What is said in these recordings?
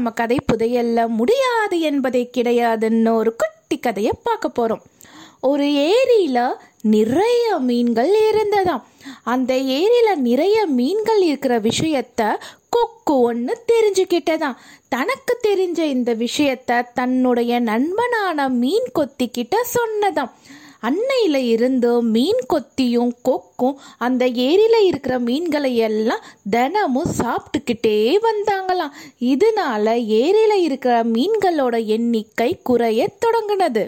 நம்ம கதை புதையல்ல முடியாது என்பதே கிடையாதுன்னு ஒரு குட்டி கதையை பார்க்க போறோம். ஒரு ஏரியில நிறைய மீன்கள் இருந்ததாம். அந்த ஏரியில நிறைய மீன்கள் இருக்கிற விஷயத்த கொக்கு ஒன்று தெரிஞ்சுக்கிட்டதாம். தனக்கு தெரிஞ்ச இந்த விஷயத்த தன்னுடைய நண்பனான மீன் கொத்திக்கிட்ட சொன்னதாம். அன்னையில் இருந்து மீன் கொத்தியும் கொக்கும் அந்த ஏரியில் இருக்கிற மீன்களை எல்லாம் தினமும் சாப்பிட்டுக்கிட்டே வந்தாங்களாம். இதனால ஏரியில் இருக்கிற மீன்களோட எண்ணிக்கை குறைய தொடங்கினது.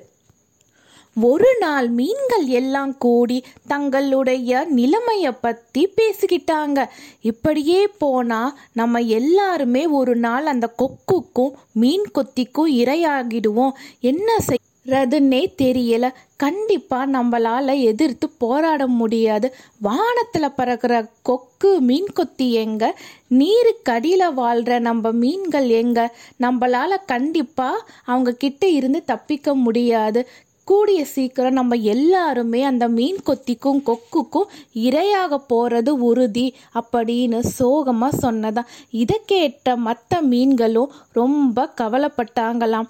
ஒரு நாள் மீன்கள் எல்லாம் கூடி தங்களுடைய நிலைமையை பற்றி பேசிக்கிட்டாங்க. இப்படியே போனால் நம்ம எல்லாருமே ஒரு நாள் அந்த கொக்குக்கும் மீன் கொத்திக்கும் இரையாகிடுவோம். என்ன ரதுன்னே தெரியல. கண்டிப்பா நம்மளால எதிர்த்து போராட முடியாது. வானத்துல பறக்கிற கொக்கு மீன் கொத்தி எங்க? நீருக்கு அடியில் வாழ்ற நம்ம மீன்கள் எங்க? நம்மளால கண்டிப்பா அவங்க கிட்ட இருந்து தப்பிக்க முடியாது. கூடிய சீக்கிரம் நம்ம எல்லாருமே அந்த மீன் கொத்திக்கும் கொக்குக்கும் இரையாக போறது உறுதி அப்படின்னு சோகமா சொன்னதான். இதை கேட்ட மற்ற மீன்களும் ரொம்ப கவலைப்பட்டாங்களாம்.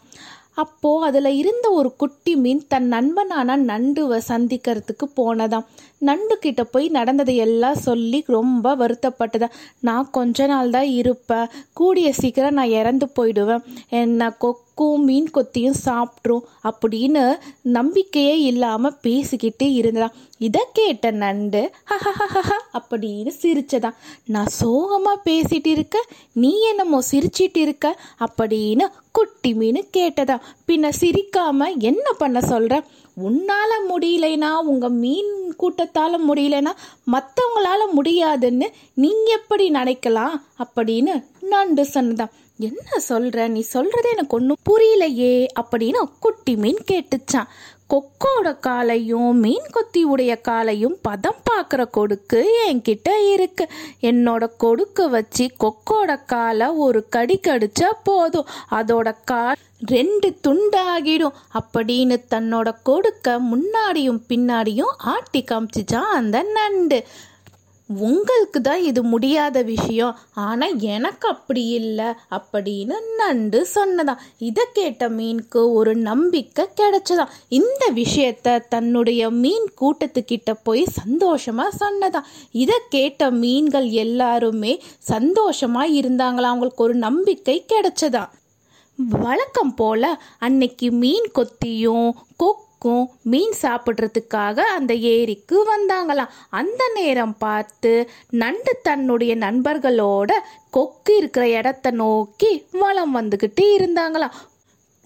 அப்போ அதில் இருந்த ஒரு குட்டி மீன் தன் நண்பனான நண்டுவை சந்திக்கிறதுக்கு போனதாம். நண்டு கிட்ட போய் நடந்ததை எல்லாம் சொல்லி ரொம்ப வருத்தப்பட்டதா. நான் கொஞ்ச நாள் தான் இருப்பேன். கூடிய சீக்கிரம் நான் இறந்து போயிடுவேன். என்ன கொக் மீன் கொத்தியும் சாப்பிட்ரும் அப்படின்னு நம்பிக்கையே இல்லாமல் பேசிக்கிட்டு இருந்தான். இதை கேட்ட நண்டு ஹஹஹஹஹ அப்படின்னு சிரிச்சதான். நான் சோகமாக பேசிட்டு இருக்க நீ என்னமோ சிரிச்சிட்டு இருக்க அப்படின்னு குட்டி மீன் கேட்டதா பின்ன சிரிக்காம என்ன பண்ண சொல்ற? உன்னால முடியலைனா உங்க மீன் கூட்டத்தால முடியலைனா மற்றவங்களால முடியாதுன்னு நீங்க எப்படி நினைக்கலாம்? அப்படின்னு நண்டு சொன்னதான். என்ன சொல்கிற நீ சொல்கிறதே எனக்கு ஒன்றும் புரியலையே அப்படின்னு குட்டி மீன் கேட்டுச்சான். கொக்கோட காலையும் மீன் கொத்தி உடைய காலையும் பதம் பார்க்குற கொடுக்கு என்கிட்ட இருக்கு. என்னோட கொடுக்க வச்சு கொக்கோட காலை ஒரு கடி கடிச்சா போதும். அதோட கால் ரெண்டு துண்டாகிடும் அப்படின்னு தன்னோட கொடுக்க முன்னாடியும் பின்னாடியும் ஆட்டி காமிச்சிச்சான் அந்த நண்டு. உங்களுக்கு தான் இது முடியாத விஷயம். ஆனால் எனக்கு அப்படி இல்லை அப்படின்னு நண்டு சொன்னதாம் இதை கேட்ட மீனுக்கு ஒரு நம்பிக்கை கிடைச்சதாம் இந்த விஷயத்த தன்னுடைய மீன் கூட்டத்துக்கிட்ட போய் சந்தோஷமா சொன்னதாம் இதை கேட்ட மீன்கள் எல்லாருமே சந்தோஷமா இருந்தாங்களாம் அவங்களுக்கு ஒரு நம்பிக்கை கிடைச்சதாம் வழக்கம் போல அன்னைக்கு மீன் கொத்தியும் கொக்கும் மீன் சாப்பிட்றதுக்காக அந்த ஏரிக்கு வந்தாங்களாம். அந்த நேரம் பார்த்து நண்டு தன்னுடைய நண்பர்களோட கொக்கு இருக்கிற இடத்த நோக்கி வளம் வந்துக்கிட்டு இருந்தாங்களாம்.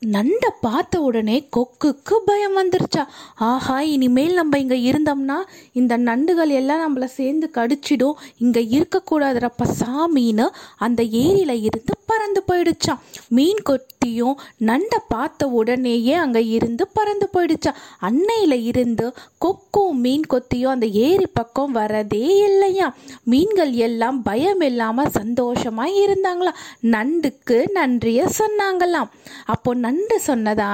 நண்டை பார்த்த உடனே கொக்குக்கு பயம் வந்துருச்சா. ஆஹா இனிமேல் நம்ம இங்கே இருந்தோம்னா இந்த நண்டுகள் எல்லாம் நம்மளை சேர்ந்து கடிச்சிடும். இங்கே இருக்கக்கூடாதுறப்ப சாமின்னு அந்த ஏரியில் இருந்து பறந்து போயிடுச்சான் மீன் கொத்தியும் நண்டை பார்த்த உடனேயே அங்கே இருந்து பறந்து போயிடுச்சான் அன்னையில் இருந்து கொக்கும் மீன் கொத்தியும் அந்த ஏரி பக்கம் வரதே இல்லையா. மீன்கள் எல்லாம் பயம் இல்லாமல் சந்தோஷமாக இருந்தாங்களாம். நண்டுக்கு நன்றியை சொன்னாங்களாம். அப்போ நன்றி சொன்னதா?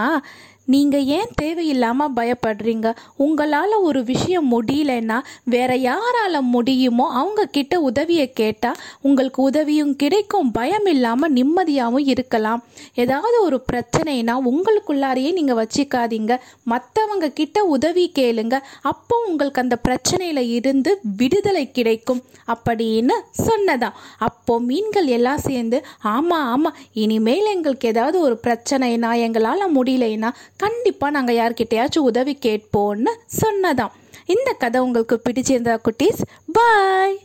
நீங்கள் ஏன் தேவையில்லாமல் பயப்படுறீங்க? உங்களால் ஒரு விஷயம் முடியலன்னா வேற யாரால் முடியுமோ அவங்க கிட்ட உதவியை கேட்டால் உங்களுக்கு உதவியும் கிடைக்கும் பயம் இல்லாமல் நிம்மதியாகவும் இருக்கலாம். ஏதாவது ஒரு பிரச்சனைனா உங்களுக்குள்ளாரையே நீங்கள் வச்சுக்காதீங்க. மற்றவங்க கிட்ட உதவி கேளுங்க. அப்போ உங்களுக்கு அந்த பிரச்சனையில் இருந்து விடுதலை கிடைக்கும். அப்படின்னு சொன்னதாம் அப்போ மீன்கள் எல்லாம் சேர்ந்து ஆமாம் ஆமாம் இனிமேல் எங்களுக்கு ஏதாவது ஒரு பிரச்சனைனா எங்களால் முடியலைன்னா கண்டிப்பாக நாங்கள் யார்கிட்டயாச்சும் உதவி கேட்போம்னு சொன்னதாம். இந்த கதை உங்களுக்கு பிடிச்சிருந்தா குட்டீஸ். பாய்